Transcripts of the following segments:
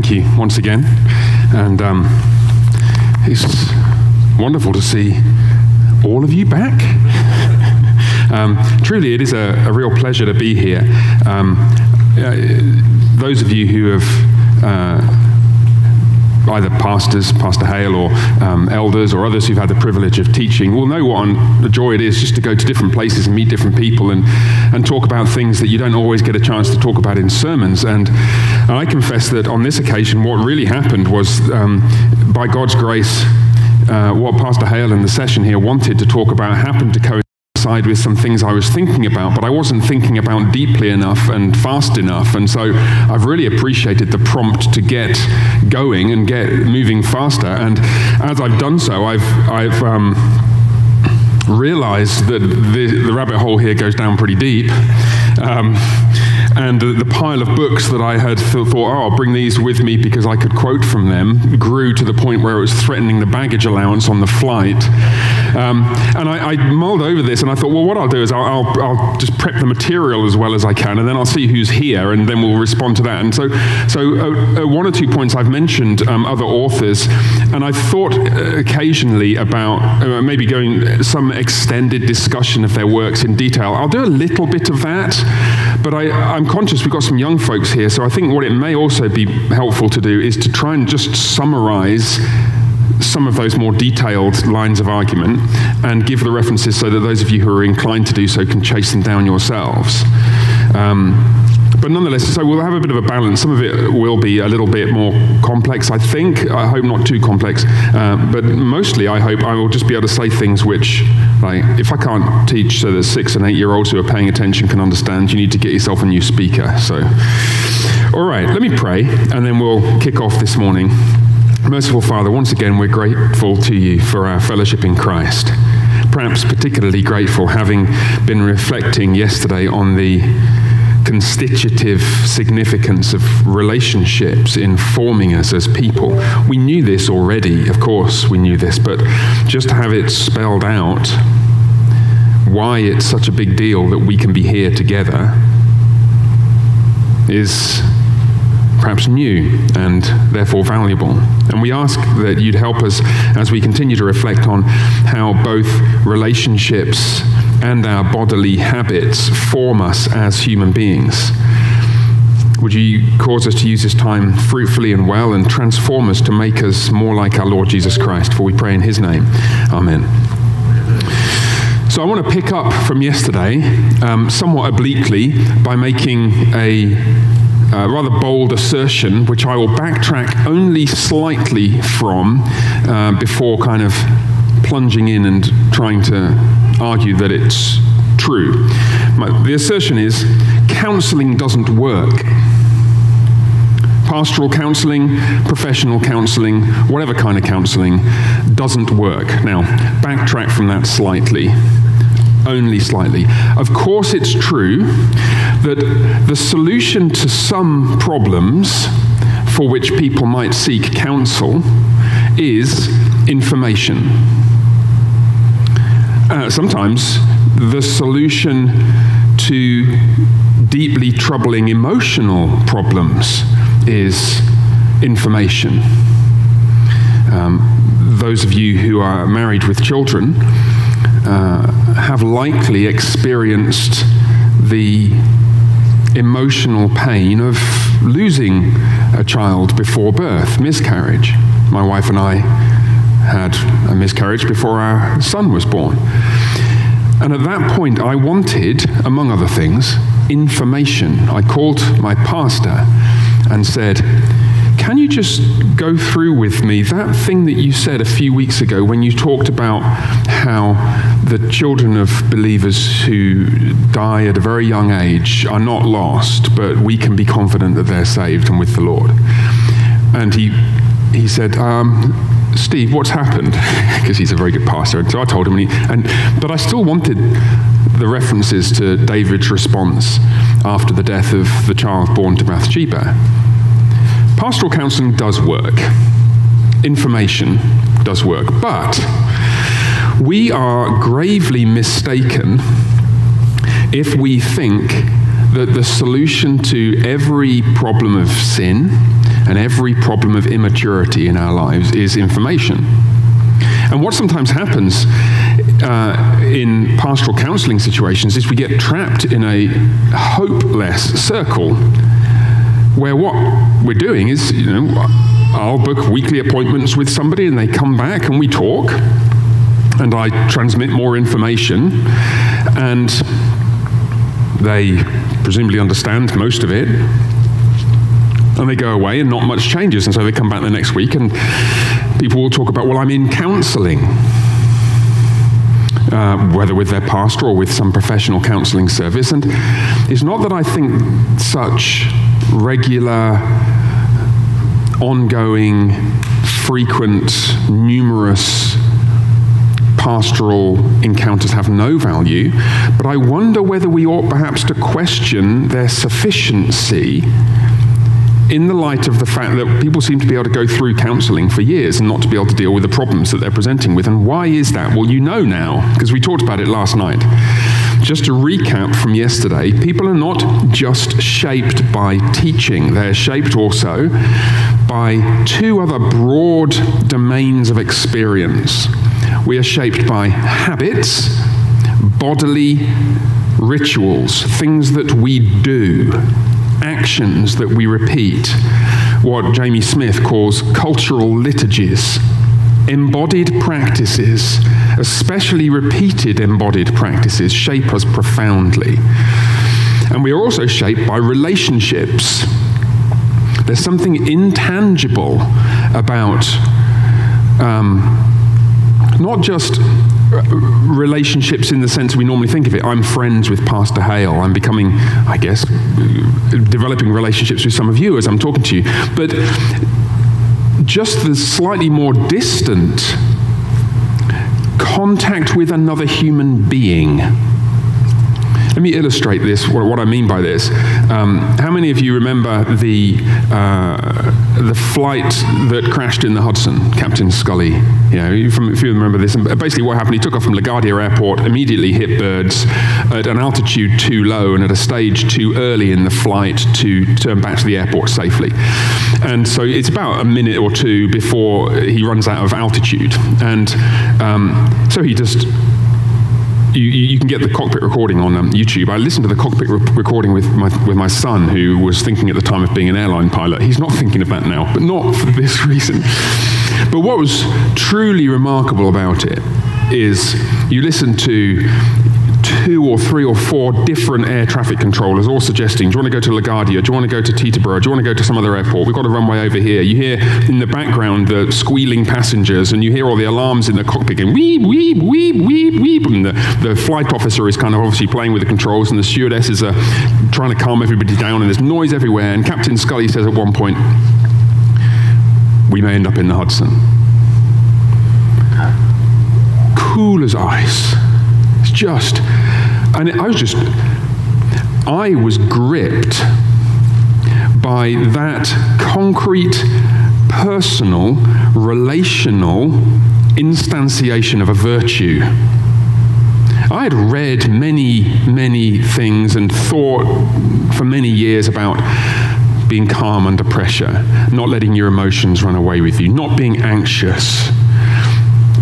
thank you once again. And um, it's wonderful to see all of you back. um, truly, it is a, a, real pleasure to be here. Um, uh, those of you who have uh, either pastors, Pastor Hale, or um, elders, or others who've had the privilege of teaching will know what a joy it is just to go to different places and meet different people and, and talk about things that you don't always get a chance to talk about in sermons. And I confess that on this occasion, what really happened was, um, by God's grace, uh, what Pastor Hale in the session here wanted to talk about happened to coincide coincide with some things I was thinking about, but I wasn't thinking about deeply enough and fast enough. And so I've really appreciated the prompt to get going and get moving faster. And as I've done so, I've, I've um, realized that the, the, rabbit hole here goes down pretty deep. Um, and the, the, pile of books that I had thought, oh, I'll bring these with me because I could quote from them, grew to the point where it was threatening the baggage allowance on the flight. Um, and I, I, mulled over this and I thought, well, what I'll do is I'll, I'll, I'll, just prep the material as well as I can, and then I'll see who's here, and then we'll respond to that. And so, so uh, uh, one or two points I've mentioned um, other authors, and I've thought uh, occasionally about uh, maybe going some extended discussion of their works in detail. I'll do a little bit of that, but I, I'm conscious we've got some young folks here, so I think what it may also be helpful to do is to try and just summarize some of those more detailed lines of argument and give the references so that those of you who are inclined to do so can chase them down yourselves. Um, but nonetheless, so we'll have a bit of a balance. Some of it will be a little bit more complex, I think. I hope not too complex. Uh, but mostly, I hope I will just be able to say things which, like, if I can't teach so that six and eight year olds who are paying attention can understand, you need to get yourself a new speaker. So, all right, let me pray, and then we'll kick off this morning. Merciful Father, once again, we're grateful to you for our fellowship in Christ. Perhaps particularly grateful having been reflecting yesterday on the constitutive significance of relationships in forming us as people. We knew this already, of course, we knew this, but just to have it spelled out why it's such a big deal that we can be here together is perhaps new and therefore valuable. And we ask that you'd help us as we continue to reflect on how both relationships and our bodily habits form us as human beings. Would you cause us to use this time fruitfully and well and transform us to make us more like our Lord Jesus Christ? For we pray in his name. Amen. So I want to pick up from yesterday, um, somewhat obliquely, by making a uh, rather bold assertion, which I will backtrack only slightly from uh, before kind of plunging in and trying to argue that it's true. The assertion is counseling doesn't work. Pastoral counseling, professional counseling, whatever kind of counseling doesn't work. Now, backtrack from that slightly only slightly. Of course, it's true that the solution to some problems for which people might seek counsel is information. Uh, sometimes the solution to deeply troubling emotional problems is information. Um, those of you who are married with children uh, have likely experienced the emotional pain of losing a child before birth, miscarriage. My wife and I had a miscarriage before our son was born. And at that point, I wanted, among other things, information. I called my pastor and said, can you just go through with me that thing that you said a few weeks ago when you talked about how the children of believers who die at a very young age are not lost, but we can be confident that they're saved and with the Lord? And he, he said, um, Steve, what's happened? Because he's a very good pastor. And so I told him, and, he, and, but I still wanted the references to David's response after the death of the child born to Bathsheba. Pastoral counseling does work, information does work, but we are gravely mistaken if we think that the solution to every problem of sin and every problem of immaturity in our lives is information. And what sometimes happens uh, in pastoral counseling situations is we get trapped in a hopeless circle where what we're doing is, you know, I'll book weekly appointments with somebody and they come back and we talk and I transmit more information and they presumably understand most of it and they go away and not much changes. And so they come back the next week and people will talk about well i'm in counseling. Uh, whether with their pastor or with some professional counseling service. And it's not that i think such regular ongoing frequent numerous pastoral encounters have no value, but I wonder whether we ought perhaps to question their sufficiency in the light of the fact that people seem to be able to go through counseling for years and not to be able to deal with the problems that they're presenting with. And why is that? Well, you know now, because we talked about it last night. Just to recap from yesterday, people are not just shaped by teaching, they're shaped also by two other broad domains of experience. We are shaped by habits, bodily rituals, things that we do actions that we repeat, what Jamie Smith calls cultural liturgies, embodied practices, especially repeated embodied practices, shape us profoundly. And we are also shaped by relationships. There's something intangible about um, not just relationships in the sense we normally think of it. I'm friends with Pastor Hale. I'm becoming, I guess, developing relationships with some of you as I'm talking to you. But just the slightly more distant contact with another human being let me illustrate this, what, what I mean by this. Um, how many of you remember the, uh, the flight that crashed in the Hudson, Captain Scully? You know, if you remember this, and basically what happened, he took off from LaGuardia Airport, immediately hit birds at an altitude too low and at a stage too early in the flight to turn back to the airport safely. And so it's about a minute or two before he runs out of altitude. And um, so he just you, you, can get the cockpit recording on um, YouTube. I listened to the cockpit re- recording with my, with my son, who was thinking at the time of being an airline pilot. He's not thinking of that now, but not for this reason. But what was truly remarkable about it is you listen to two or three or four different air traffic controllers all suggesting, do you want to go to LaGuardia? Do you want to go to Teterboro? Do you want to go to some other airport? We've got a runway over here. You hear in the background the squealing passengers, and you hear all the alarms in the cockpit going weep, weep, weep, weep, weep. And the, the flight officer is kind of obviously playing with the controls, and the stewardesses are trying to calm everybody down, and there's noise everywhere. And Captain Scully says at one point, we may end up in the Hudson. Cool as ice. It's just and I was just, I was gripped by that concrete, personal, relational instantiation of a virtue. I had read many, many things and thought for many years about being calm under pressure, not letting your emotions run away with you, not being anxious.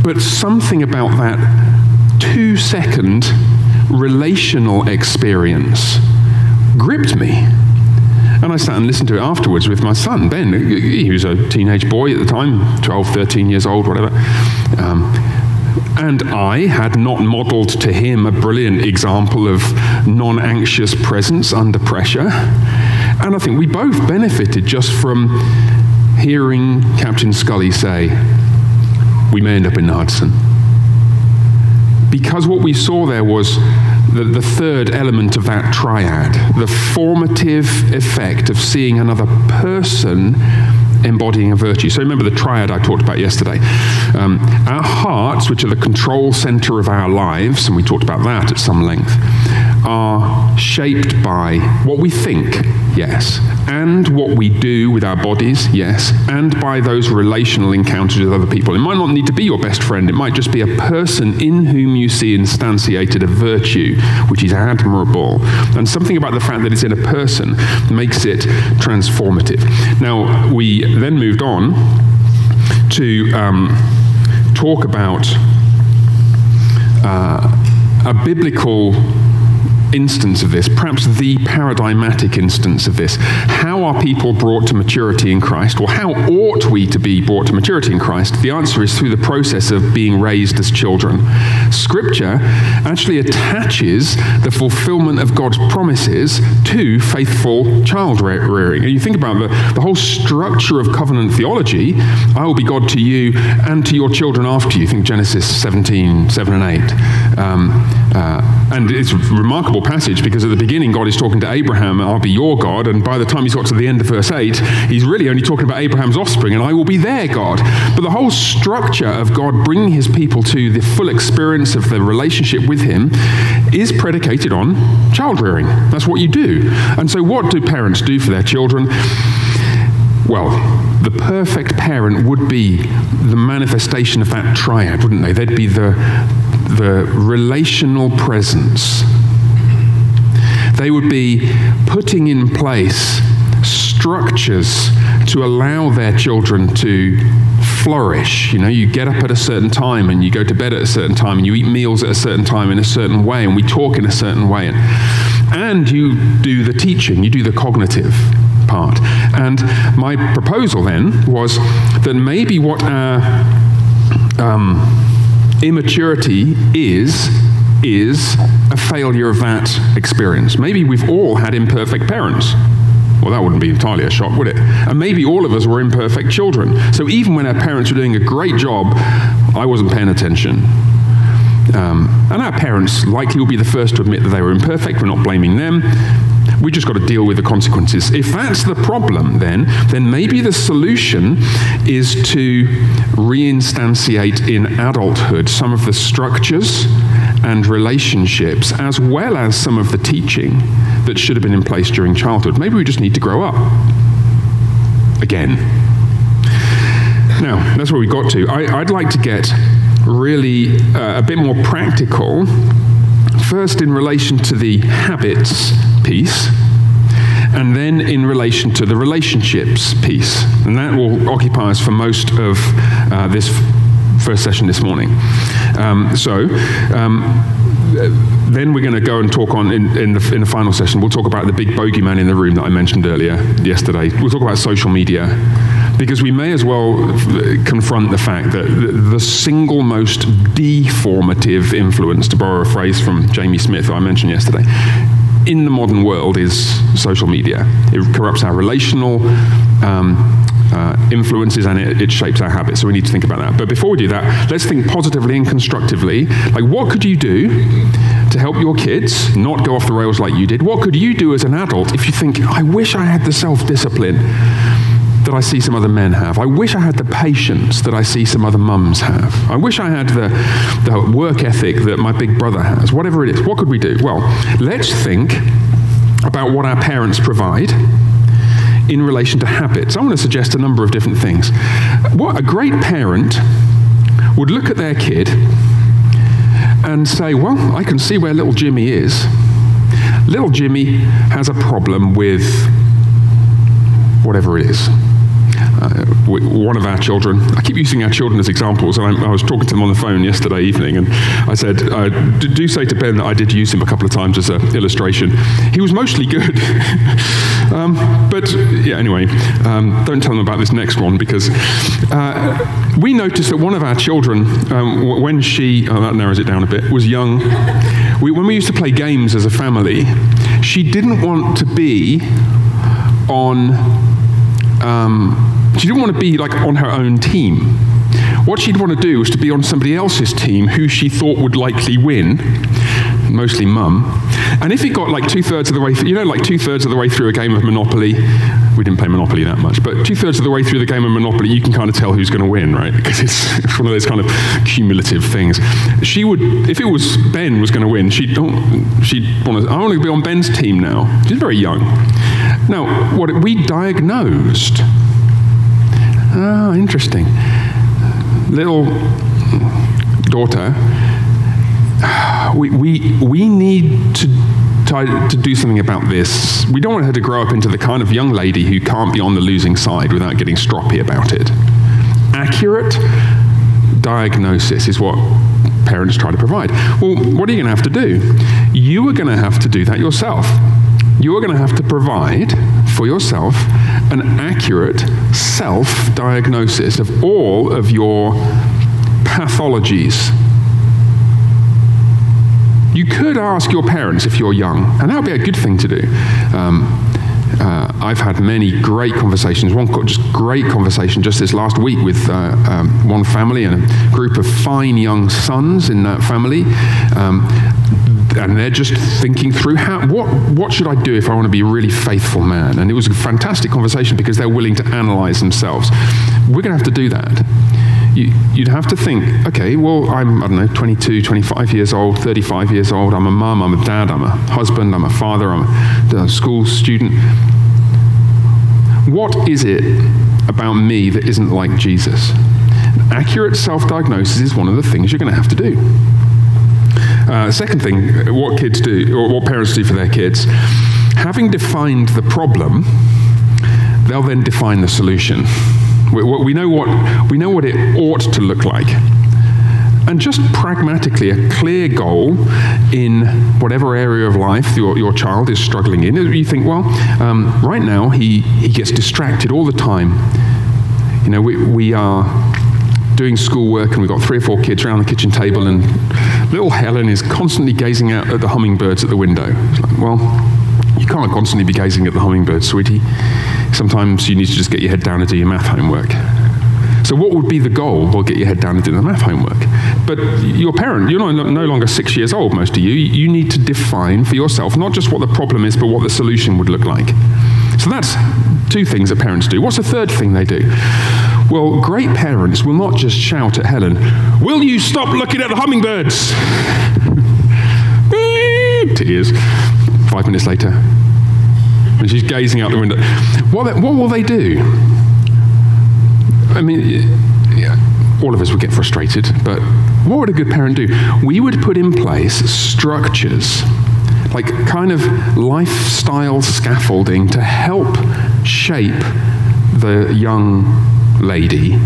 But something about that two second relational experience gripped me. And I sat and listened to it afterwards with my son, Ben. He was a teenage boy at the time, 12, 13 years old, whatever. Um, and I had not modeled to him a brilliant example of non anxious presence under pressure. And I think we both benefited just from hearing Captain Scully say, We may end up in the Hudson because what we saw there was the, the, third element of that triad the formative effect of seeing another person embodying a virtue. So remember the triad I talked about yesterday. Um, our hearts, which are the control center of our lives, and we talked about that at some length, are shaped by what we think, yes, and what we do with our bodies, yes, and by those relational encounters with other people. It might not need to be your best friend, it might just be a person in whom you see instantiated a virtue which is admirable. And something about the fact that it's in a person makes it transformative. Now, we then moved on to um, talk about uh, a biblical instance of this, perhaps the paradigmatic instance of this. How are people brought to maturity in Christ? Or how ought we to be brought to maturity in Christ? The answer is through the process of being raised as children. Scripture actually attaches the fulfillment of God's promises to faithful child rearing. And you think about the, the whole structure of covenant theology I will be God to you and to your children after you. Think Genesis 17, 7 and 8. Um, uh, and it's a passage because at the beginning, God is talking to Abraham, I'll be your God. And by the time he's got to the end of verse 8, he's really only talking about Abraham's offspring, and I will be their God. But the whole structure of God bringing his people to the full experience of the relationship with him is predicated on child rearing. That's what you do. And so, what do parents do for their children? Well, the perfect parent would be the manifestation of that triad, wouldn't they? They'd be the, the relational presence. They would be putting in place structures to allow their children to flourish. You know, you get up at a certain time and you go to bed at a certain time and you eat meals at a certain time in a certain way and we talk in a certain way. And, and you do the teaching, you do the cognitive part. And my proposal then was that maybe what our um, immaturity is is a failure of that experience. Maybe we've all had imperfect parents. Well, that wouldn't be entirely a shock, would it? And maybe all of us were imperfect children. So even when our parents were doing a great job, I wasn't paying attention. Um, and our parents likely will be the first to admit that they were imperfect. We're not blaming them. We just got to deal with the consequences. If that's the problem, then, then maybe the solution is to reinstantiate in adulthood some of the structures and relationships, as well as some of the teaching that should have been in place during childhood. Maybe we just need to grow up again. Now, that's where we got to. I, would like to get really uh, a bit more practical, first in relation to the habits piece, and then in relation to the relationships piece. And that will occupy us for most of uh, this first session this morning. Um, so, um, then we're going to go and talk on in, in, the, in the final session. We'll talk about the big bogeyman in the room that I mentioned earlier yesterday. We'll talk about social media because we may as well confront the fact that the single most deformative influence, to borrow a phrase from Jamie Smith, I mentioned yesterday, in the modern world is social media. It corrupts our relational um, uh, influences and it, it, shapes our habits. So we need to think about that. But before we do that, let's think positively and constructively. Like, what could you do to help your kids not go off the rails like you did? What could you do as an adult if you think, I wish I had the self discipline that I see some other men have. I wish I had the patience that I see some other mums have. I wish I had the, the work ethic that my big brother has. Whatever it is, what could we do? Well, let's think about what our parents provide in relation to habits. I want to suggest a number of different things. What a great parent would look at their kid and say, Well, I can see where little Jimmy is. Little Jimmy has a problem with whatever it is one of our children, I keep using our children as examples, and I, I was talking to them on the phone yesterday evening, and I said, uh, do say to Ben that I did use him a couple of times as an illustration. He was mostly good. um, but yeah, anyway, um, don't tell them about this next one because uh, we noticed that one of our children, um, when she, oh, that narrows it down a bit, was young, we, when we used to play games as a family, she didn't want to be on um, she didn't want to be like on her own team. What she'd want to do was to be on somebody else's team who she thought would likely win. mostly mum. And if he got like two thirds of the way, through, you know, like two thirds of the way through a game of Monopoly, we didn't play Monopoly that much, but two thirds of the way through the game of Monopoly, you can kind of tell who's going to win, right? Because it's, it's one of those kind of cumulative things. She would, if it was Ben was going to win, she'd, don't, she'd want to, I want to be on Ben's team now. She's very young. Now, what we diagnosed, oh, interesting. Little daughter, we, we, we need to to, to do something about this. We don't want her to grow up into the kind of young lady who can't be on the losing side without getting stroppy about it. Accurate diagnosis is what parents try to provide. Well, what are you going to have to do? You are going to have to do that yourself. You are going to have to provide for yourself an accurate self diagnosis of all of your pathologies you could ask your parents if you're young, and that would be a good thing to do. Um, uh, I've had many great conversations, one just great conversation just this last week with uh, um, one family and a group of fine young sons in that family. Um, and they're just thinking through how what what should I do if I want to be a really faithful man? And it was a fantastic conversation because they're willing to analyze themselves. We're going to have to do that you, would have to think, okay, well, I'm, I don't know, 22, 25 years old, 35 years old, I'm a mum, I'm a dad, I'm a husband, I'm a father, I'm a uh, school student. What is it about me that isn't like Jesus? Accurate self diagnosis is one of the things you're going to have to do. Uh, second thing, what kids do, or what parents do for their kids, having defined the problem, they'll then define the solution. We, we, know what, we know what it ought to look like. And just pragmatically, a clear goal in whatever area of life your, your child is struggling in. You think, well, um, right now he, he gets distracted all the time. You know, we, we are doing schoolwork and we've got three or four kids around the kitchen table and little Helen is constantly gazing out at the hummingbirds at the window. Like, well, you can't constantly be gazing at the hummingbirds, sweetie. Sometimes you need to just get your head down and do your math homework. So, what would be the goal? Well, get your head down and do the math homework. But your parent, you're no longer six years old, most of you. You need to define for yourself not just what the problem is, but what the solution would look like. So, that's two things that parents do. What's the third thing they do? Well, great parents will not just shout at Helen, Will you stop looking at the hummingbirds? Tears. Five minutes later, and she's gazing out the window. What, what will they do? I mean, yeah, all of us would get frustrated, but what would a good parent do? We would put in place structures, like kind of lifestyle scaffolding to help shape the young lady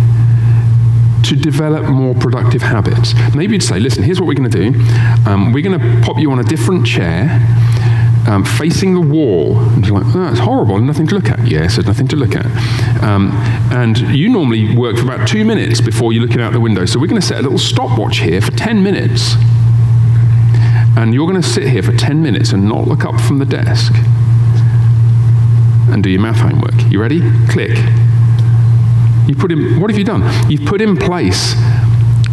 to develop more productive habits. Maybe you'd say, listen, here's what we're going to do. Um, we're going to pop you on a different chair um, facing the wall. And you're like, oh, horrible, nothing to look at. Yes, there's nothing to look at. Um, and you normally work for about two minutes before you're looking out the window. So we're going to set a little stopwatch here for 10 minutes. And you're going to sit here for 10 minutes and not look up from the desk and do your math homework. You ready? Click. You put in, what have you done? You've put in place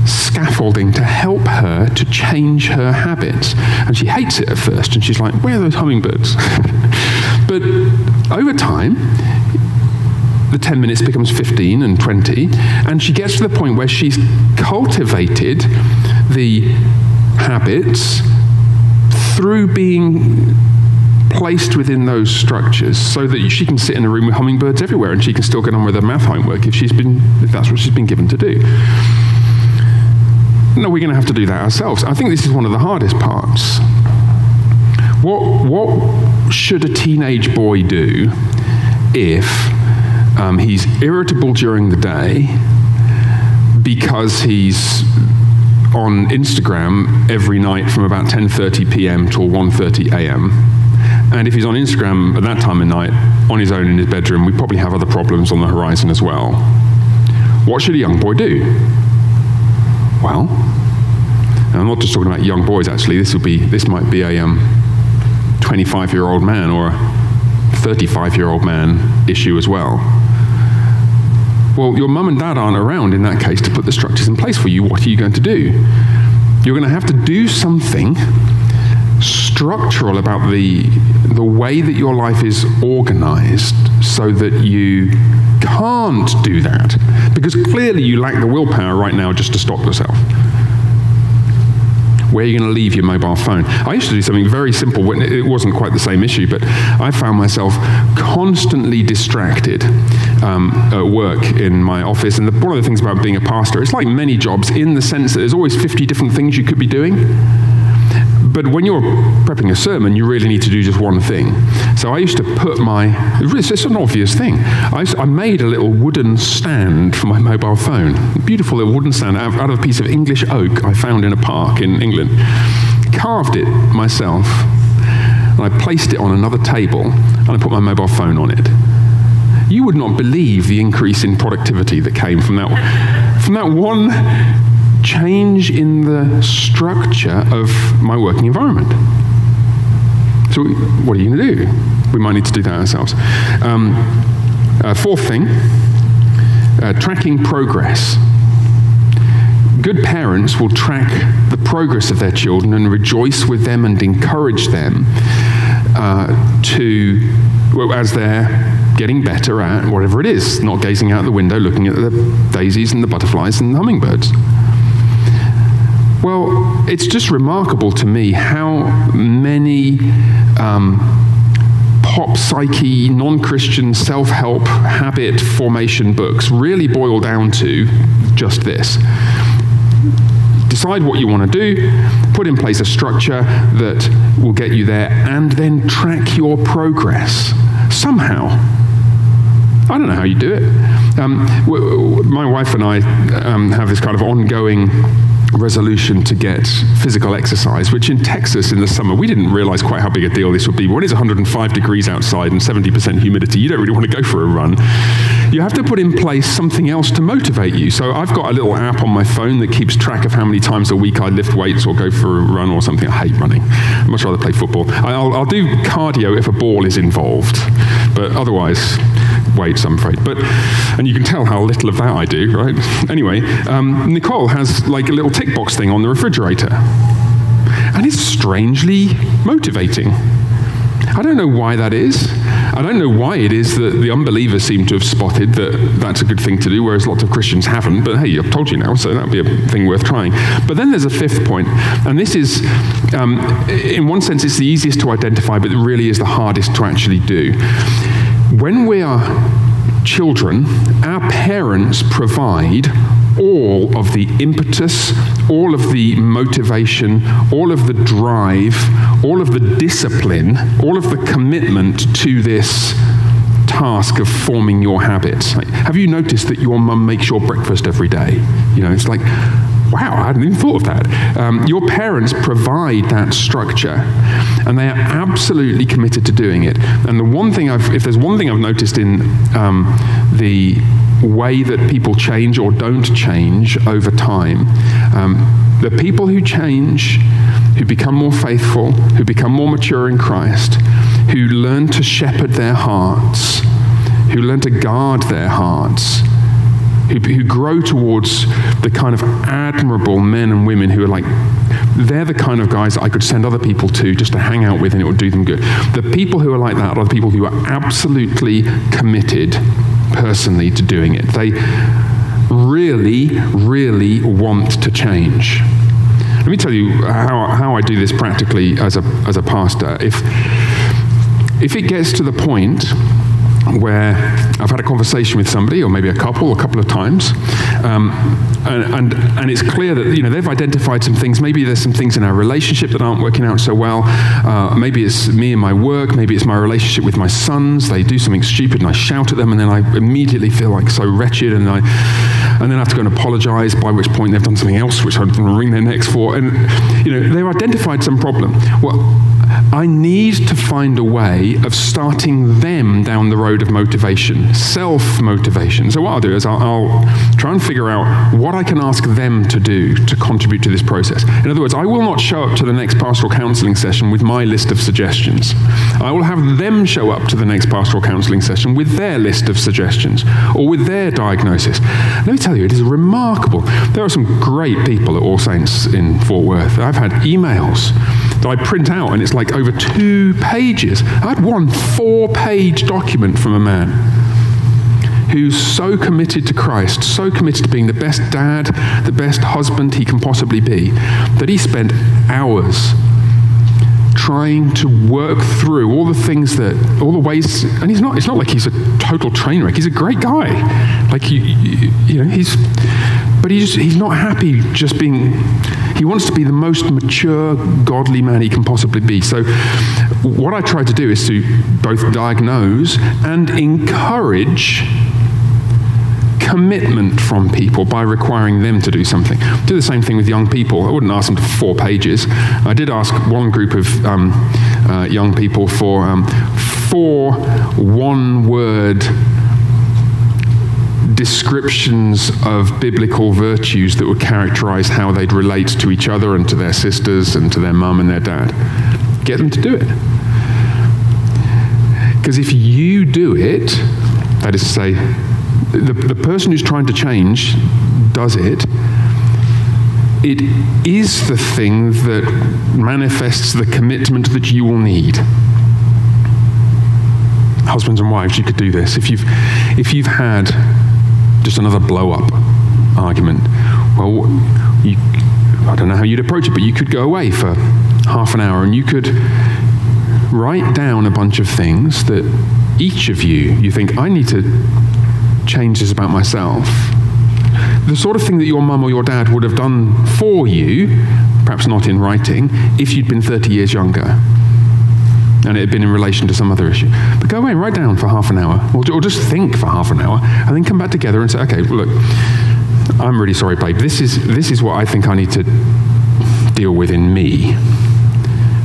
scaffolding to help her to change her habits. And she hates it at first, and she's like, Where are those hummingbirds? but over time, the 10 minutes becomes 15 and 20, and she gets to the point where she's cultivated the habits through being placed within those structures so that she can sit in a room with hummingbirds everywhere and she can still get on with her math homework if she's been if that's what she's been given to do no, we're going to have to do that ourselves. I think this is one of the hardest parts. What, what should a teenage boy do if um, he's irritable during the day because he's on Instagram every night from about 10:30 p.m. till 1:30 a.m. And if he's on Instagram at that time of night on his own in his bedroom, we probably have other problems on the horizon as well. What should a young boy do? Well, I'm not just talking about young boys. Actually, this will be this might be a um, 25 year old man or a 35 year old man issue as well. Well, your mum and dad aren't around in that case to put the structures in place for you. What are you going to do? You're going to have to do something structural about the, the way that your life is organized so that you can't do that. Because clearly you lack the willpower right now just to stop yourself. Where are you going to leave your mobile phone? I used to do something very simple when it wasn't quite the same issue, but I found myself constantly distracted um, at work in my office. And the, one of the things about being a pastor, it's like many jobs in the sense that there's always 50 different things you could be doing. But when you're prepping a sermon, you really need to do just one thing. So I used to put my, it's an obvious thing. I, I made a little wooden stand for my mobile phone. A beautiful little wooden stand out, out of a piece of English oak I found in a park in England. Carved it myself. And I placed it on another table and I put my mobile phone on it. You would not believe the increase in productivity that came from that, from that one change in the structure of my working environment. So, what are you going to do? We might need to do that ourselves. Um, uh, fourth thing uh, tracking progress. Good parents will track the progress of their children and rejoice with them and encourage them uh, to, well, as they're getting better at whatever it is, not gazing out the window looking at the daisies and the butterflies and the hummingbirds. Well, it's just remarkable to me how many um, pop psyche, non Christian self help habit formation books really boil down to just this decide what you want to do, put in place a structure that will get you there, and then track your progress somehow. I don't know how you do it. Um, my wife and I um, have this kind of ongoing resolution to get physical exercise, which in Texas in the summer, we didn't realize quite how big a deal this would be. When it's 105 degrees outside and 70% humidity, you don't really want to go for a run. You have to put in place something else to motivate you. So I've got a little app on my phone that keeps track of how many times a week I lift weights or go for a run or something. I hate running. I'd much rather play football. I'll, I'll do cardio if a ball is involved, but otherwise, weights, I'm afraid. But, and you can tell how little of that I do, right? Anyway, um, Nicole has like a little tick box thing on the refrigerator. And it's strangely motivating. I don't know why that is. I don't know why it is that the unbelievers seem to have spotted that that's a good thing to do, whereas lots of Christians haven't. But hey, I've told you now, so that would be a thing worth trying. But then there's a fifth point, and this is, um, in one sense, it's the easiest to identify, but it really is the hardest to actually do. When we are children, our parents provide all of the impetus, all of the motivation, all of the drive, all of the discipline, all of the commitment to this task of forming your habits. have you noticed that your mum makes your breakfast every day? You know, it's like, wow, I hadn't even thought of that. Um, your parents provide that structure, and they are absolutely committed to doing it. And the one thing I've, if there's one thing I've noticed in um, the way that people change or don't change over time, um, the people who change, who become more faithful, who become more mature in Christ, who learn to shepherd their hearts, who learn to guard their hearts, who, who grow towards the kind of admirable men and women who are like, they're the kind of guys I could send other people to just to hang out with and it would do them good. The people who are like that are the people who are absolutely committed personally to doing it. They really, really want to change. Let me tell you how, how I do this practically as a, as a pastor. If, if it gets to the point where I've had a conversation with somebody, or maybe a couple, a couple of times, um, and, and, and, it's clear that you know they've identified some things. Maybe there's some things in our relationship that aren't working out so well. Uh, maybe it's me and my work. Maybe it's my relationship with my sons. They do something stupid, and I shout at them, and then I immediately feel like so wretched, and I and then I have to go and apologize. By which point they've done something else, which I'm going to wring their necks for. And you know they've identified some problem. Well, I need to find a way of starting them down the road of motivation, self motivation. So, what I'll do is I'll, I'll, try and figure out what I can ask them to do to contribute to this process. In other words, I will not show up to the next pastoral counseling session with my list of suggestions. I will have them show up to the next pastoral counseling session with their list of suggestions or with their diagnosis. Let me tell you, it is remarkable. There are some great people at All Saints in Fort Worth. I've had emails that I print out, and it's like over two pages. I had one four page document from a man who's so committed to Christ, so committed to being the best dad, the best husband he can possibly be, that he spent hours trying to work through all the things that, all the ways, and he's not, it's not like he's a total train wreck. He's a great guy. Like, you, you, you know, he's, but he's, not happy just being, he wants to be the most mature, godly man he can possibly be. So, what I try to do is to both diagnose and encourage commitment from people by requiring them to do something. Do the same thing with young people. I wouldn't ask them for four pages. I did ask one group of um, uh, young people for um, four one word descriptions of biblical virtues that would characterize how they'd relate to each other and to their sisters and to their mum and their dad. Get them to do it. Because if you do it, that is to say, the, the person who's trying to change does it, it is the thing that manifests the commitment that you will need. Husbands and wives, you could do this. If you've, if you've had just another blow up argument, well, you, I don't know how you'd approach it, but you could go away for half an hour and you could write down a bunch of things that each of you, you think, I need to changes about myself. The sort of thing that your mum or your dad would have done for you, perhaps not in writing, if you'd been 30 years younger and it had been in relation to some other issue. But go away and write down for half an hour, or, or just think for half an hour, and then come back together and say, okay, look, I'm really sorry, babe. This is, this is what I think I need to deal with in me.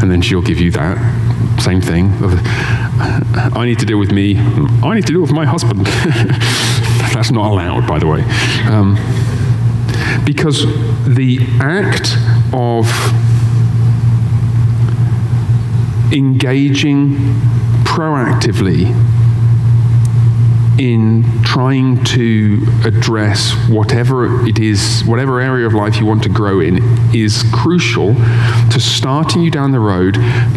And then she'll give you that same thing. I need to deal with me. I need to deal with my husband. That's not allowed, by the way. Um, because the act of engaging proactively in trying to address whatever it is, whatever area of life you want to grow in, is crucial to starting you down the road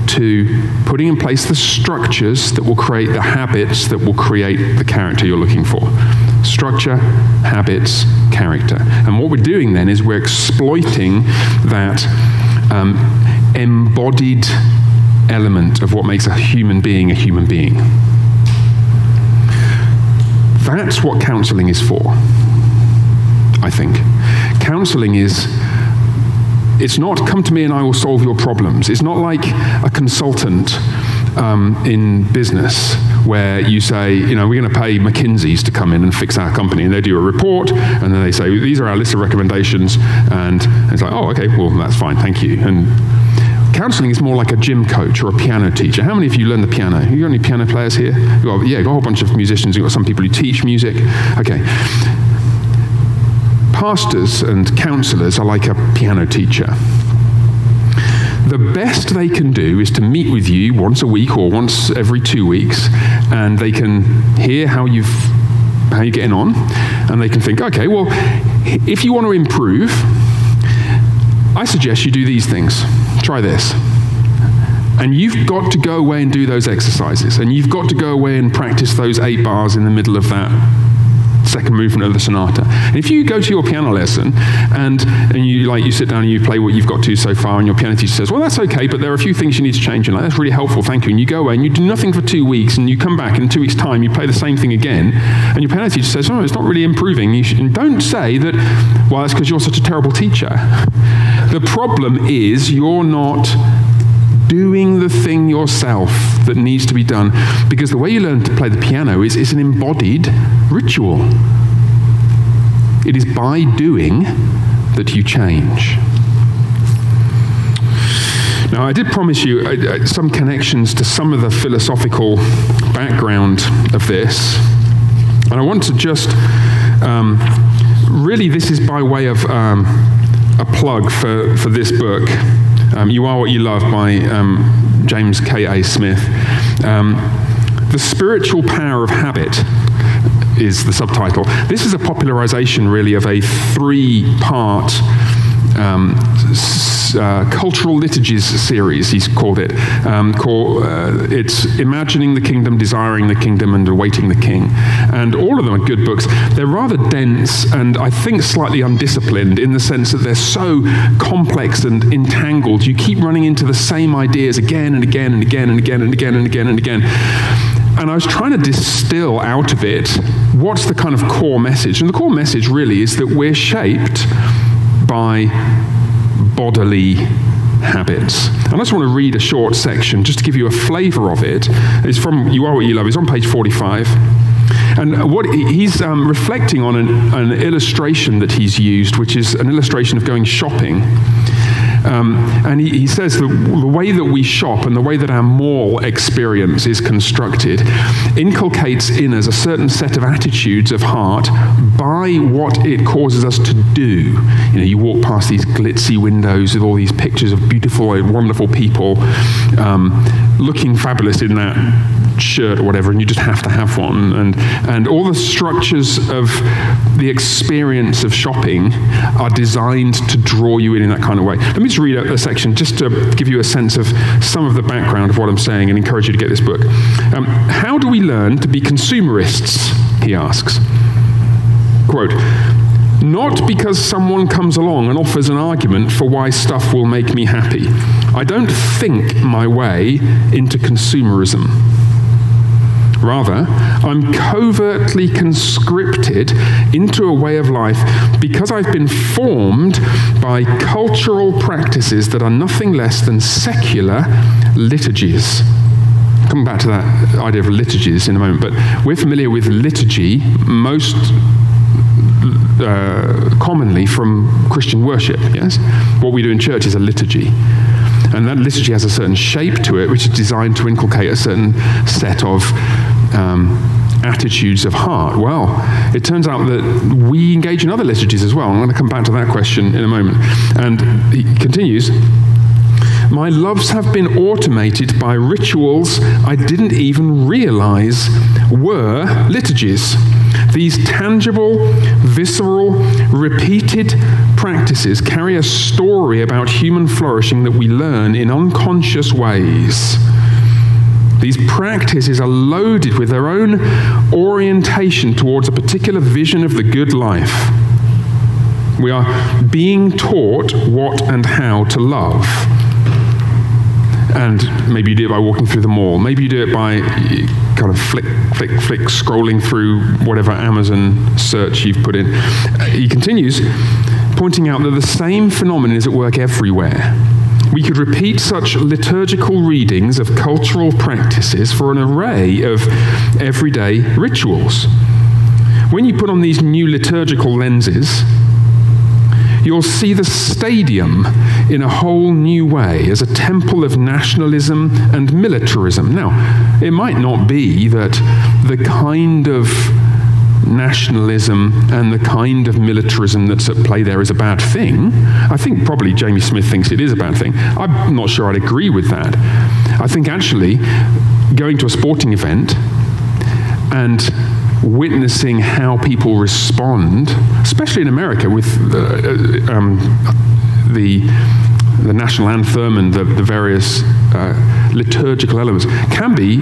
to putting in place the structures that will create the habits that will create the character you're looking for. Structure, habits, character. And what we're doing then is we're exploiting that um, embodied element of what makes a human being a human being. That's what counseling is for, I think. Counseling is it's not come to me and I will solve your problems. It's not like a consultant um, in business where you say, you know, we're going to pay McKinsey's to come in and fix our company. And they do a report and then they say, these are our list of recommendations. And it's like, oh, okay, well, that's fine, thank you. And Counseling is more like a gym coach or a piano teacher. How many of you learn the piano? You got any piano players here? You got, yeah, got a whole bunch of musicians. You've got some people who teach music. Okay. Pastors and counselors are like a piano teacher. The best they can do is to meet with you once a week or once every two weeks, and they can hear how you've how you're getting on, and they can think, okay, well, if you want to improve, I suggest you do these things. Try this. And you've got to go away and do those exercises. And you've got to go away and practice those eight bars in the middle of that second movement of the sonata. And if you go to your piano lesson and, and you like you sit down and you play what you've got to so far, and your piano teacher says, Well, that's okay, but there are a few things you need to change. And like, that's really helpful, thank you. And you go away and you do nothing for two weeks, and you come back in two weeks' time, you play the same thing again, and your piano teacher says, Oh, it's not really improving. You should, and don't say that, well, that's because you're such a terrible teacher. The problem is you're not doing the thing yourself that needs to be done because the way you learn to play the piano is it's an embodied ritual. It is by doing that you change. Now, I did promise you uh, uh some connections to some of the philosophical background of this, and I want to just um, really, this is by way of um, a plug for, for this book. Um, you Are What You Love by um, James K.A. Smith. Um, the Spiritual Power of Habit is the subtitle. This is a popularization, really, of a three part um, uh, cultural liturgies series, he's called it. Um, called, uh, it's Imagining the Kingdom, Desiring the Kingdom, and Awaiting the King. And all of them are good books. They're rather dense and I think slightly undisciplined in the sense that they're so complex and entangled. You keep running into the same ideas again and again and again and again and again and again and again. And I was trying to distill out of it what's the kind of core message. And the core message really is that we're shaped by bodily habits. And I just want to read a short section just to give you a flavor of it. It's from You Are What You Love. It's on page 45. And what he's um, reflecting on an, an illustration that he's used, which is an illustration of going shopping. Um, and he, he says the, the way that we shop and the way that our mall experience is constructed inculcates in us a certain set of attitudes of heart by what it causes us to do. You know, you walk past these glitzy windows with all these pictures of beautiful, wonderful people um, looking fabulous in that shirt or whatever, and you just have to have one. And, and all the structures of the experience of shopping are designed to draw you in in that kind of way. Let me just read out a section just to give you a sense of some of the background of what I'm saying and encourage you to get this book. Um, how do we learn to be consumerists? He asks. Quote, not because someone comes along and offers an argument for why stuff will make me happy. I don't think my way into consumerism. Rather, I'm covertly conscripted into a way of life because I've been formed by cultural practices that are nothing less than secular liturgies. Come back to that idea of liturgies in a moment, but we're familiar with liturgy most uh, commonly from Christian worship, yes? What we do in church is a liturgy. And that liturgy has a certain shape to it, which is designed to inculcate a certain set of um, attitudes of heart? Well, it turns out that we engage in other liturgies as well. I'm going to come back to that question in a moment. And he continues. My loves have been automated by rituals I didn't even realize were liturgies. These tangible, visceral, repeated practices carry a story about human flourishing that we learn in unconscious ways. These practices are loaded with their own orientation towards a particular vision of the good life. We are being taught what and how to love. And maybe you do it by walking through the mall. Maybe you do it by kind of flick, flick, flick, scrolling through whatever Amazon search you've put in. Uh, he continues, pointing out that the same phenomenon is at work everywhere we could repeat such liturgical readings of cultural practices for an array of everyday rituals. When you put on these new liturgical lenses, you'll see the stadium in a whole new way as a temple of nationalism and militarism. Now, it might not be that the kind of nationalism and the kind of militarism that's at play there is a bad thing. I think probably Jamie Smith thinks it is a bad thing. I'm not sure I'd agree with that. I think actually going to a sporting event and witnessing how people respond, especially in America with uh, um, the the national anthem and the, the various uh, liturgical elements, can be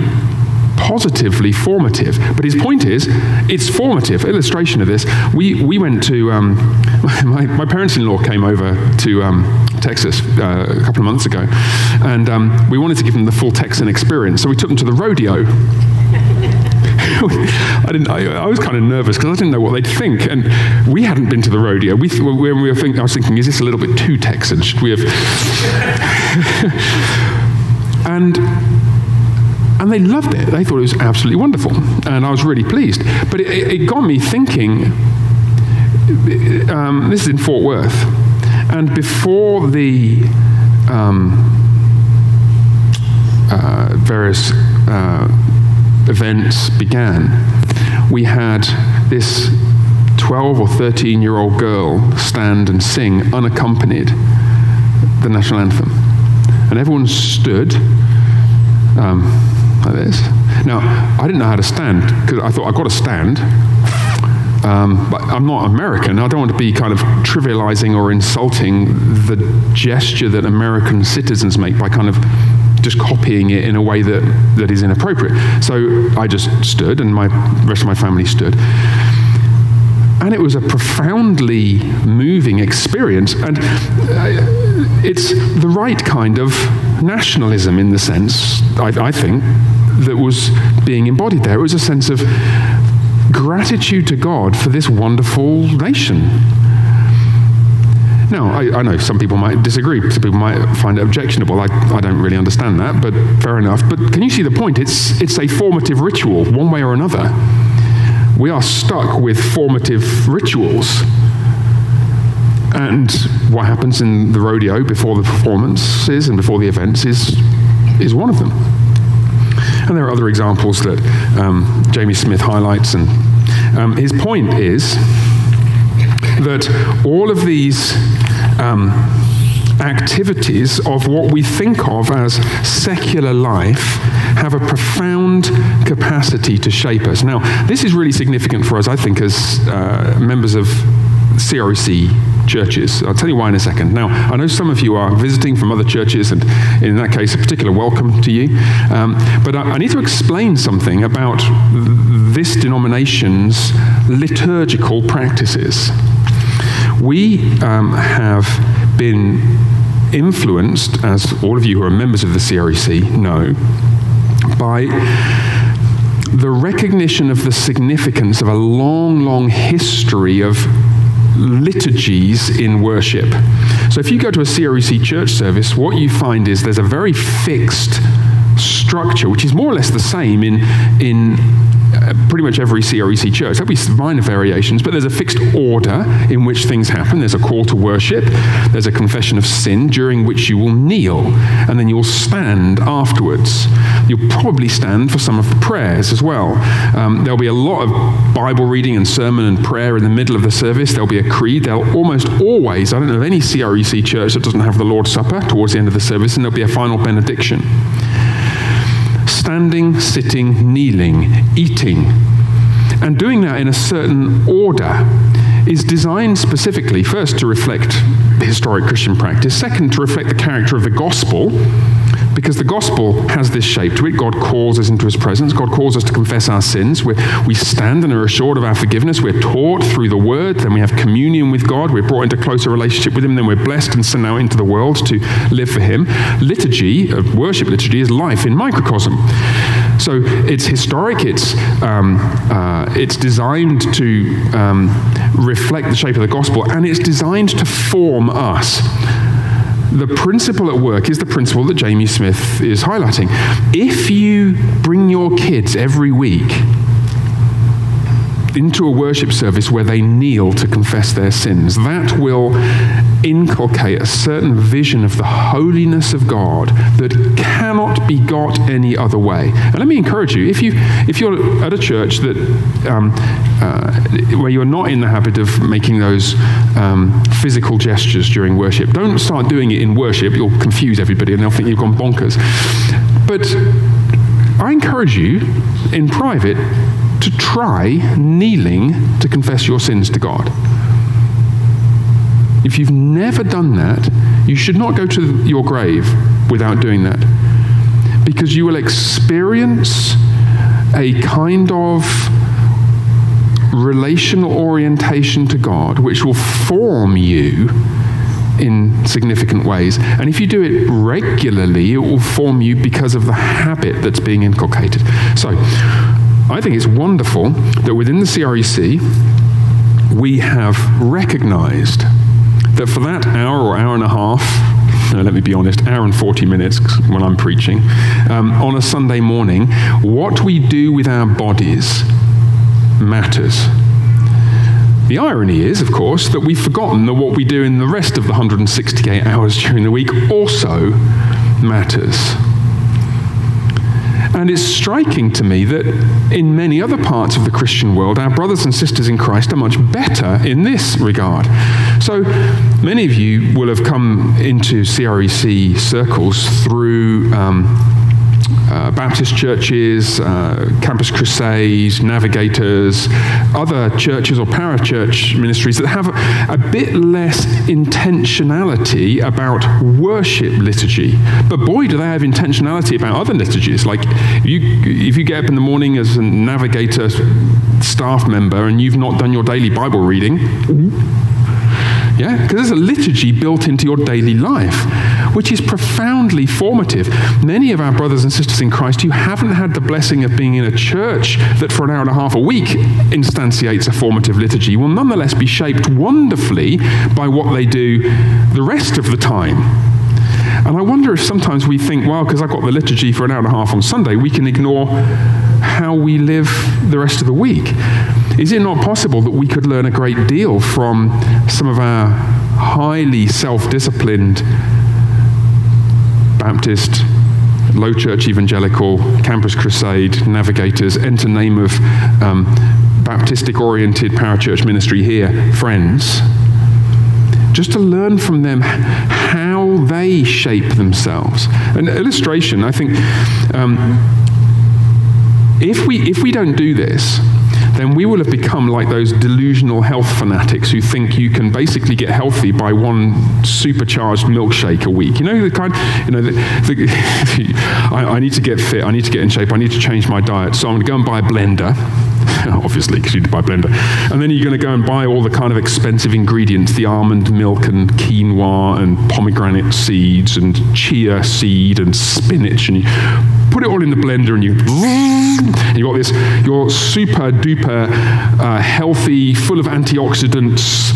positively formative. But his point is, it's formative. Illustration of this, we, we went to, um, my, my parents in law came over to um, Texas uh, a couple of months ago, and um, we wanted to give them the full Texan experience. So we took them to the rodeo. I didn't. I, I was kind of nervous because I didn't know what they'd think, and we hadn't been to the rodeo. We, we were thinking, I was thinking, is this a little bit too Texan? Should we have? and and they loved it. They thought it was absolutely wonderful. And I was really pleased. But it, it got me thinking um, this is in Fort Worth. And before the um, uh, various uh, events began, we had this 12 or 13 year old girl stand and sing unaccompanied the national anthem. And everyone stood. Um, like this. Now, I didn't know how to stand because I thought I've got to stand. um, but I'm not American. I don't want to be kind of trivializing or insulting the gesture that American citizens make by kind of just copying it in a way that, that is inappropriate. So I just stood, and my rest of my family stood. And it was a profoundly moving experience. And uh, it's the right kind of nationalism in the sense, I, I think, that was being embodied there. It was a sense of gratitude to God for this wonderful nation. Now, I, I, know some people might disagree. Some people might find it objectionable. I, I don't really understand that, but fair enough. But can you see the point? It's, it's a formative ritual, one way or another. We are stuck with formative rituals. And what happens in the rodeo before the performances and before the events is, is one of them. And there are other examples that um, Jamie Smith highlights. And um, his point is that all of these um, activities of what we think of as secular life have a profound capacity to shape us. Now, this is really significant for us, I think, as uh, members of CREC churches. I'll tell you why in a second. Now, I know some of you are visiting from other churches, and in that case, a particular welcome to you. Um, but I, I, need to explain something about this denomination's liturgical practices. We um, have been influenced, as all of you who are members of the CREC know, by the recognition of the significance of a long, long history of liturgies in worship. So if you go to a CREC church service, what you find is there's a very fixed structure, which is more or less the same in, in pretty much every CREC church. There'll be minor variations, but there's a fixed order in which things happen. There's a call to worship, there's a confession of sin during which you will kneel, and then you'll stand afterwards. You'll probably stand for some of the prayers as well. Um, there'll be a lot of Bible reading and sermon and prayer in the middle of the service. There'll be a creed. There'll almost always, I don't know of any CREC church that doesn't have the Lord's Supper towards the end of the service, and there'll be a final benediction standing, sitting, kneeling, eating. And doing that in a certain order is designed specifically, first, to reflect the historic Christian practice, second, to reflect the character of the gospel because the gospel has this shape to it. God calls us into his presence. God calls us to confess our sins. we we stand and are assured of our forgiveness. We're taught through the word. Then we have communion with God. We're brought into closer relationship with him. Then we're blessed and sent out into the world to live for him. Liturgy, uh, worship liturgy, is life in microcosm. So it's historic, it's, um, uh, it's designed to um, reflect the shape of the gospel, and it's designed to form us the principle at work is the principle that Jamie Smith is highlighting. If you bring your kids every week into a worship service where they kneel to confess their sins. That will inculcate a certain vision of the holiness of God that cannot be got any other way. And let me encourage you: if you if you're at a church that um, uh, where you're not in the habit of making those um, physical gestures during worship, don't start doing it in worship. You'll confuse everybody, and they'll think you've gone bonkers. But I encourage you in private to try kneeling to confess your sins to God. If you've never done that, you should not go to your grave without doing that. Because you will experience a kind of relational orientation to God which will form you in significant ways. And if you do it regularly, it will form you because of the habit that's being inculcated. So, I think it's wonderful that within the CREC, we have recognized that for that hour or hour and a half, no, let me be honest, hour and 40 minutes when I'm preaching, um, on a Sunday morning, what we do with our bodies matters. The irony is, of course, that we've forgotten that what we do in the rest of the 168 hours during the week also matters. And it's striking to me that in many other parts of the Christian world, our brothers and sisters in Christ are much better in this regard. So many of you will have come into CREC circles through. Um, uh, Baptist churches, uh, Campus Crusades, Navigators, other churches or parachurch ministries that have a, a bit less intentionality about worship liturgy. But boy, do they have intentionality about other liturgies. Like if you, if you get up in the morning as a Navigator staff member and you've not done your daily Bible reading, yeah, because there's a liturgy built into your daily life, which is profoundly formative. Many of our brothers and sisters in Christ who haven't had the blessing of being in a church that for an hour and a half a week instantiates a formative liturgy will nonetheless be shaped wonderfully by what they do the rest of the time. And I wonder if sometimes we think, well, because I've got the liturgy for an hour and a half on Sunday, we can ignore how we live the rest of the week. Is it not possible that we could learn a great deal from some of our highly self disciplined Baptist, low church evangelical, campus crusade, navigators, enter name of um, Baptistic oriented parachurch ministry here, friends? Just to learn from them how they shape themselves. An illustration, I think, um, if, we, if we don't do this, then we will have become like those delusional health fanatics who think you can basically get healthy by one supercharged milkshake a week. You know, the kind, you know, the, the, I, I, need to get fit, I need to get in shape, I need to change my diet, so I'm going to go and buy a blender. Obviously, because you buy blender. And then you're going to go and buy all the kind of expensive ingredients the almond milk and quinoa and pomegranate seeds and chia seed and spinach. And you put it all in the blender and you, you got this, your super duper uh, healthy, full of antioxidants,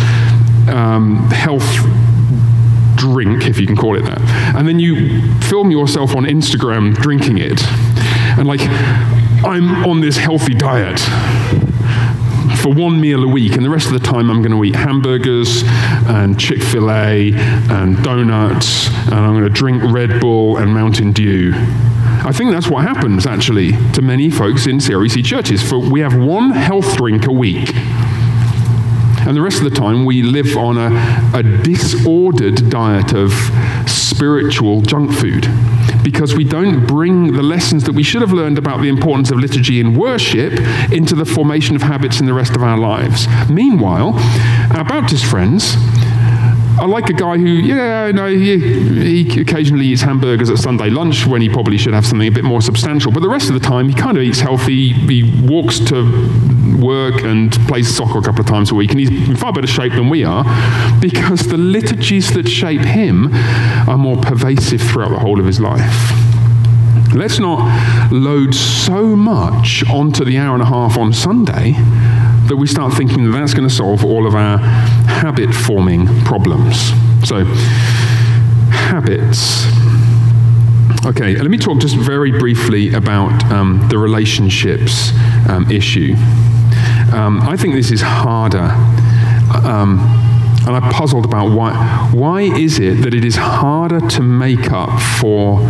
um, health drink, if you can call it that. And then you film yourself on Instagram drinking it. And like, I'm on this healthy diet for one meal a week, and the rest of the time I'm going to eat hamburgers and Chick fil A and donuts, and I'm going to drink Red Bull and Mountain Dew. I think that's what happens actually to many folks in CREC churches. For we have one health drink a week. And the rest of the time, we live on a, a disordered diet of spiritual junk food because we don't bring the lessons that we should have learned about the importance of liturgy and worship into the formation of habits in the rest of our lives. Meanwhile, our Baptist friends I like a guy who, yeah, no, he, he occasionally eats hamburgers at Sunday lunch when he probably should have something a bit more substantial. But the rest of the time, he kind of eats healthy. He walks to work and plays soccer a couple of times a week, and he's in far better shape than we are because the liturgies that shape him are more pervasive throughout the whole of his life. Let's not load so much onto the hour and a half on Sunday that we start thinking that that's going to solve all of our habit forming problems. So, habits. Okay, let me talk just very briefly about um, the relationships um, issue. Um, I think this is harder. Um, and I puzzled about why. Why is it that it is harder to make up for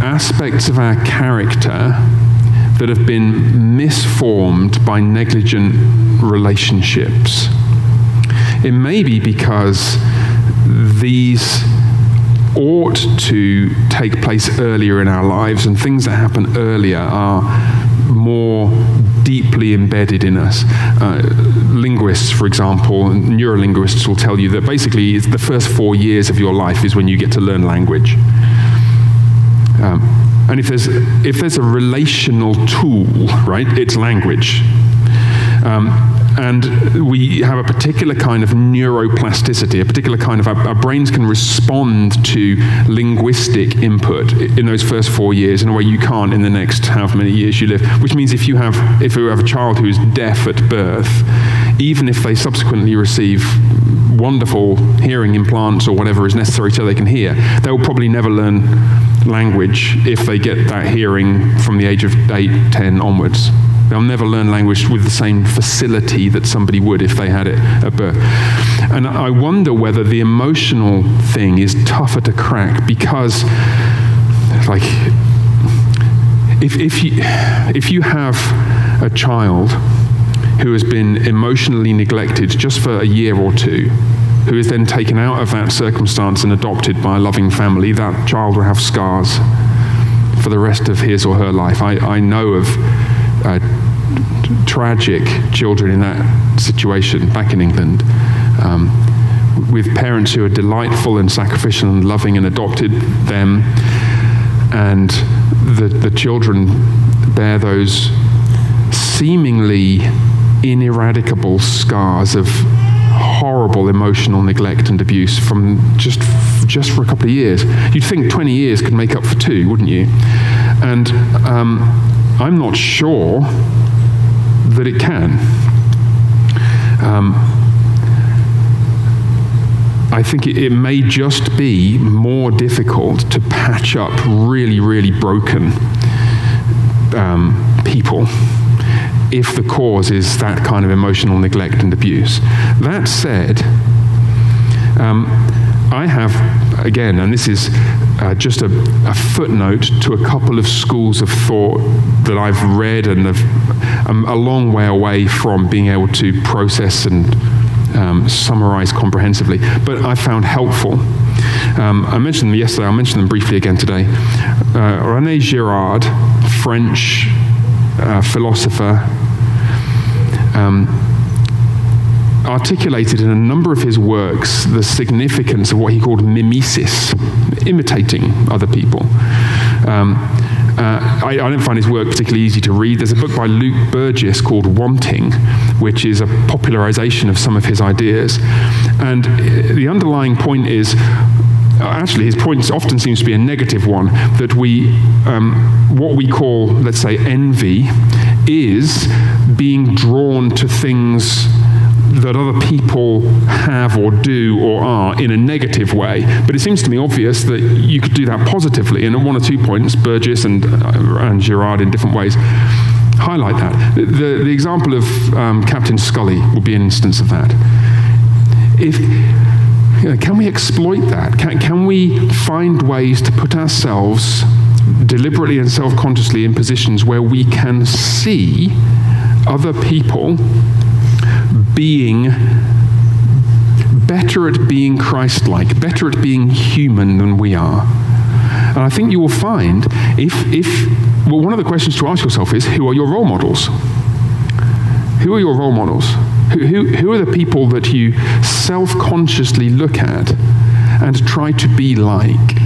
aspects of our character that have been misformed by negligent relationships. It may be because these ought to take place earlier in our lives, and things that happen earlier are more deeply embedded in us. Uh, linguists, for example, neurolinguists will tell you that basically the first four years of your life is when you get to learn language. Um, and if there's, if there's a relational tool, right, it's language. Um, and we have a particular kind of neuroplasticity, a particular kind of, our, our, brains can respond to linguistic input in those first four years in a way you can't in the next however many years you live. Which means if you have, if you have a child who's deaf at birth, even if they subsequently receive wonderful hearing implants or whatever is necessary so they can hear, they will probably never learn language if they get that hearing from the age of 8, 10 onwards. They'll never learn language with the same facility that somebody would if they had it at birth. And I wonder whether the emotional thing is tougher to crack because, like, if, if, you, if you have a child who has been emotionally neglected just for a year or two, who is then taken out of that circumstance and adopted by a loving family, that child will have scars for the rest of his or her life. I, I know of uh, tragic children in that situation back in England. Um, with parents who are delightful and sacrificial and loving and adopted them, and the, the children bear those seemingly ineradicable scars of horrible emotional neglect and abuse from just just for a couple of years. You'd think 20 years could make up for two, wouldn't you? And um, I'm not sure that it can. Um, I think it, it, may just be more difficult to patch up really, really broken um, people if the cause is that kind of emotional neglect and abuse. That said, um, I have, again, and this is uh, just a, a, footnote to a couple of schools of thought that I've read and have, I'm a long way away from being able to process and um, summarize comprehensively, but I found helpful. Um, I mentioned them yesterday, I'll mention them briefly again today. Uh, Rene Girard, French uh, philosopher, um, articulated in a number of his works the significance of what he called mimesis, imitating other people. Um, uh, I, I, don't find his work particularly easy to read. There's a book by Luke Burgis called Wanting, which is a popularization of some of his ideas. And the underlying point is uh, actually, his point often seems to be a negative one that we, um, what we call, let's say, envy, is being drawn to things that other people have or do or are in a negative way. But it seems to me obvious that you could do that positively. And at one or two points, Burgis and, uh, and Girard in different ways highlight that. The, the, example of um, Captain Scully would be an instance of that. If can we exploit that? Can, can we find ways to put ourselves deliberately and self consciously in positions where we can see other people being better at being Christ like, better at being human than we are? And I think you will find if, if, well, one of the questions to ask yourself is who are your role models? Who are your role models? Who, who, who are the people that you self consciously look at and try to be like?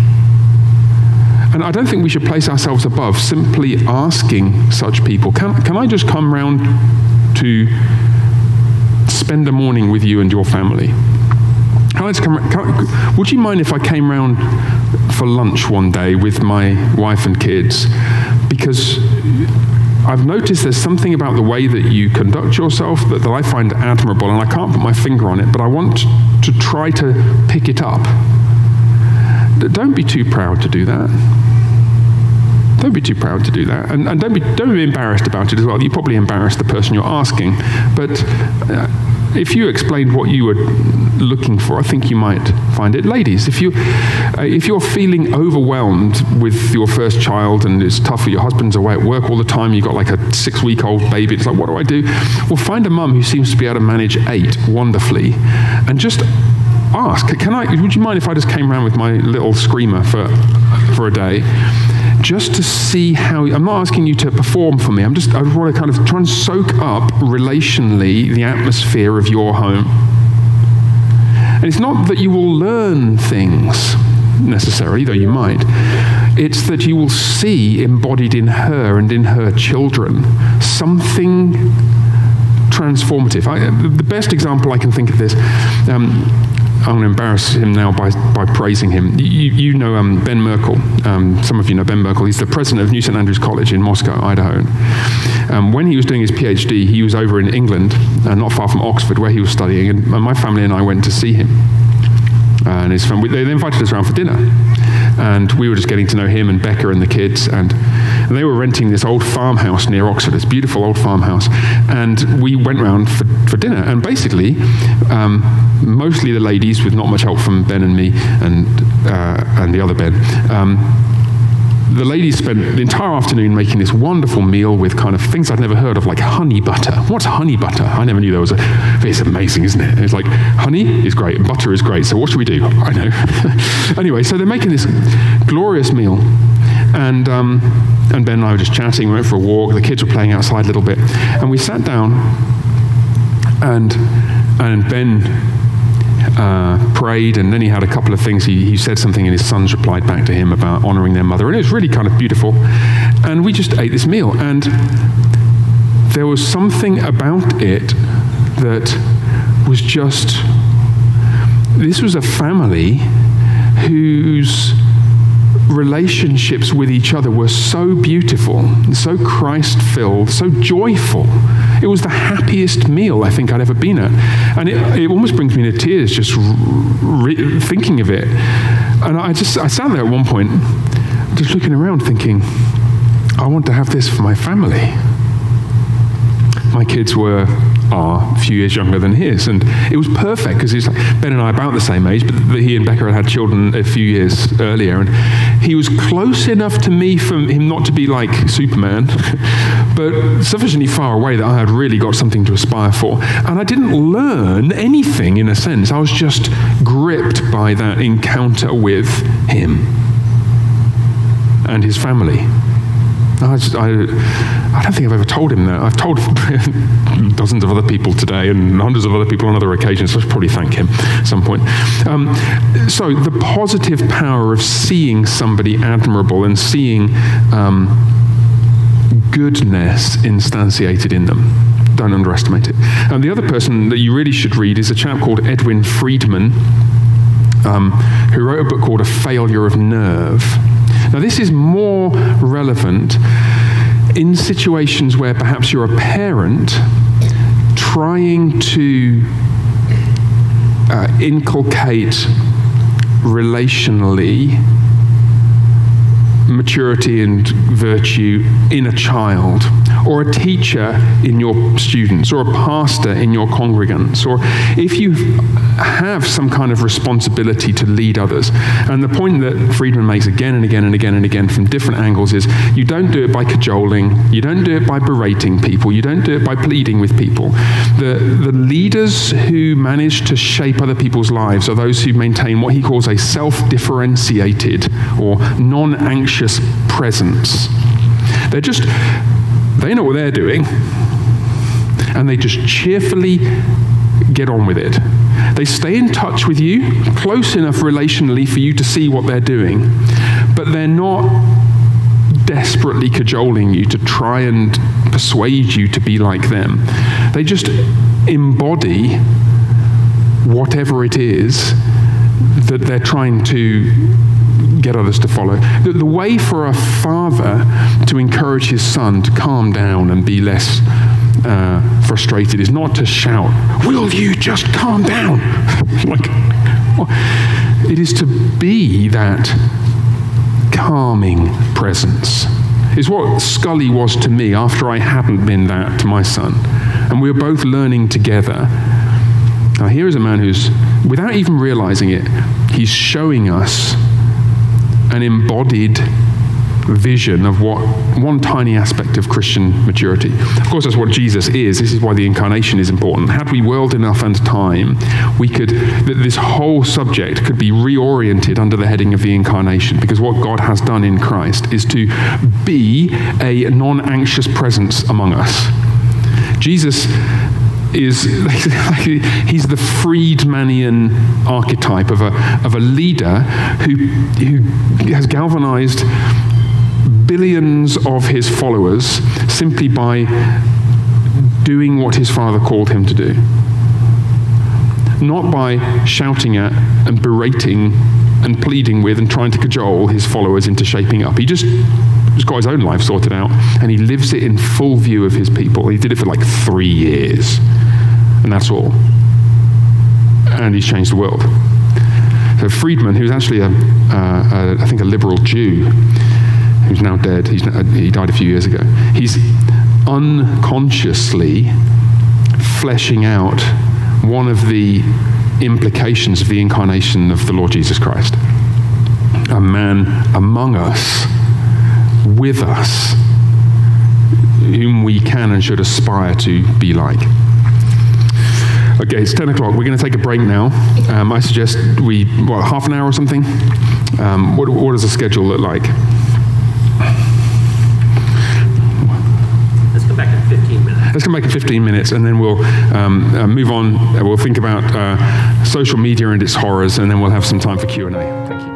And I don't think we should place ourselves above simply asking such people, can, can I just come round to spend a morning with you and your family? Come, would you mind if I came round for lunch one day with my wife and kids? Because I've noticed there's something about the way that you conduct yourself that, that I find admirable, and I can't put my finger on it, but I want to try to pick it up. Don't be too proud to do that. Don't be too proud to do that. And, and don't, be, don't be embarrassed about it as well. You probably embarrass the person you're asking. But uh, if you explained what you were looking for, I think you might find it. Ladies, if, you, uh, if you're feeling overwhelmed with your first child and it's tough, your husband's away at work all the time, you've got like a six week old baby, it's like, what do I do? Well, find a mum who seems to be able to manage eight wonderfully and just ask, can I, would you mind if I just came around with my little screamer for, for a day? Just to see how, I'm not asking you to perform for me, I'm just, I want to kind of try and soak up relationally the atmosphere of your home. And it's not that you will learn things necessarily, though you might. It's that you will see embodied in her and in her children something transformative. I, the best example I can think of this, um, I'm going to embarrass him now by, by praising him. You, you know um, Ben Merkle. Um, some of you know Ben Merkle. He's the president of New St. Andrews College in Moscow, Idaho. Um, when he was doing his PhD, he was over in England, uh, not far from Oxford, where he was studying, and, my family and I went to see him. Uh, and his friend, they invited us around for dinner. And we were just getting to know him and Becca and the kids. And, and they were renting this old farmhouse near Oxford, this beautiful old farmhouse. And we went round for, for dinner. And basically, um, mostly the ladies, with not much help from Ben and me and, uh, and the other Ben, um, the ladies spent the entire afternoon making this wonderful meal with kind of things I'd never heard of, like honey butter. What's honey butter? I never knew there was a. It's amazing, isn't it? It's like honey is great, butter is great. So what should we do? I know. anyway, so they're making this glorious meal, And, um, and Ben and I were just chatting. We went for a walk. The kids were playing outside a little bit. And we sat down, and, and Ben uh, prayed, and then he had a couple of things. He, he said something, and his sons replied back to him about honoring their mother. And it was really kind of beautiful. And we just ate this meal. And there was something about it that was just this was a family whose relationships with each other were so beautiful, so Christ filled, so joyful. It was the happiest meal I think I'd ever been at. And it, it almost brings me to tears just re- thinking of it. And I just, I sat there at one point, just looking around thinking, I want to have this for my family. My kids were are a few years younger than his. And it was perfect because he's like, Ben and I are about the same age, but he and Becca had had children a few years earlier. And he was close enough to me for him not to be like Superman, but sufficiently far away that I had really got something to aspire for. And I didn't learn anything in a sense. I was just gripped by that encounter with him and his family. I, just, I, I, don't think I've ever told him that. I've told dozens of other people today and hundreds of other people on other occasions, so I should probably thank him at some point. Um, so, the positive power of seeing somebody admirable and seeing um, goodness instantiated in them. Don't underestimate it. And the other person that you really should read is a chap called Edwin Friedman, um, who wrote a book called A Failure of Nerve. Now, this is more relevant in situations where perhaps you're a parent trying to uh, inculcate relationally maturity and virtue in a child, or a teacher in your students, or a pastor in your congregants, or if you have some kind of responsibility to lead others. And the point that Friedman makes again and again and again and again from different angles is you don't do it by cajoling, you don't do it by berating people, you don't do it by pleading with people. The, the leaders who manage to shape other people's lives are those who maintain what he calls a self differentiated or non anxious presence. They're just, they know what they're doing, and they just cheerfully get on with it. They stay in touch with you, close enough relationally for you to see what they're doing, but they're not desperately cajoling you to try and persuade you to be like them. They just embody whatever it is that they're trying to get others to follow. The, the way for a father to encourage his son to calm down and be less uh, frustrated is not to shout, Will you just calm down? like, it is to be that calming presence. Is what Scully was to me after I hadn't been that to my son. And we were both learning together. Now, here is a man who's, without even realizing it, he's showing us an embodied vision of what one tiny aspect of Christian maturity. Of course, that's what Jesus is. This is why the incarnation is important. Had we world enough and time, we could this whole subject could be reoriented under the heading of the incarnation, because what God has done in Christ is to be a non-anxious presence among us. Jesus is he's the Friedmanian archetype of a, of a leader who, who has galvanized billions of his followers simply by doing what his father called him to do. Not by shouting at and berating and pleading with and trying to cajole his followers into shaping up. He just has got his own life sorted out and he lives it in full view of his people. He did it for like three years and that's all. And he's changed the world. So Friedman, who's actually a, uh, a I think a liberal Jew, who's now dead, he's, he died a few years ago, he's unconsciously fleshing out one of the implications of the incarnation of the Lord Jesus Christ. A man among us, with us, whom we can and should aspire to be like. Okay, it's 10 o'clock. We're going to take a break now. Um, I suggest we, what, half an hour or something? Um, what, what does the schedule look like? Let's come back in 15 minutes. Let's come back in 15 minutes and then we'll um, uh, move on. Uh, We'll think about uh, social media and its horrors and then we'll have some time for Q&A. Thank you.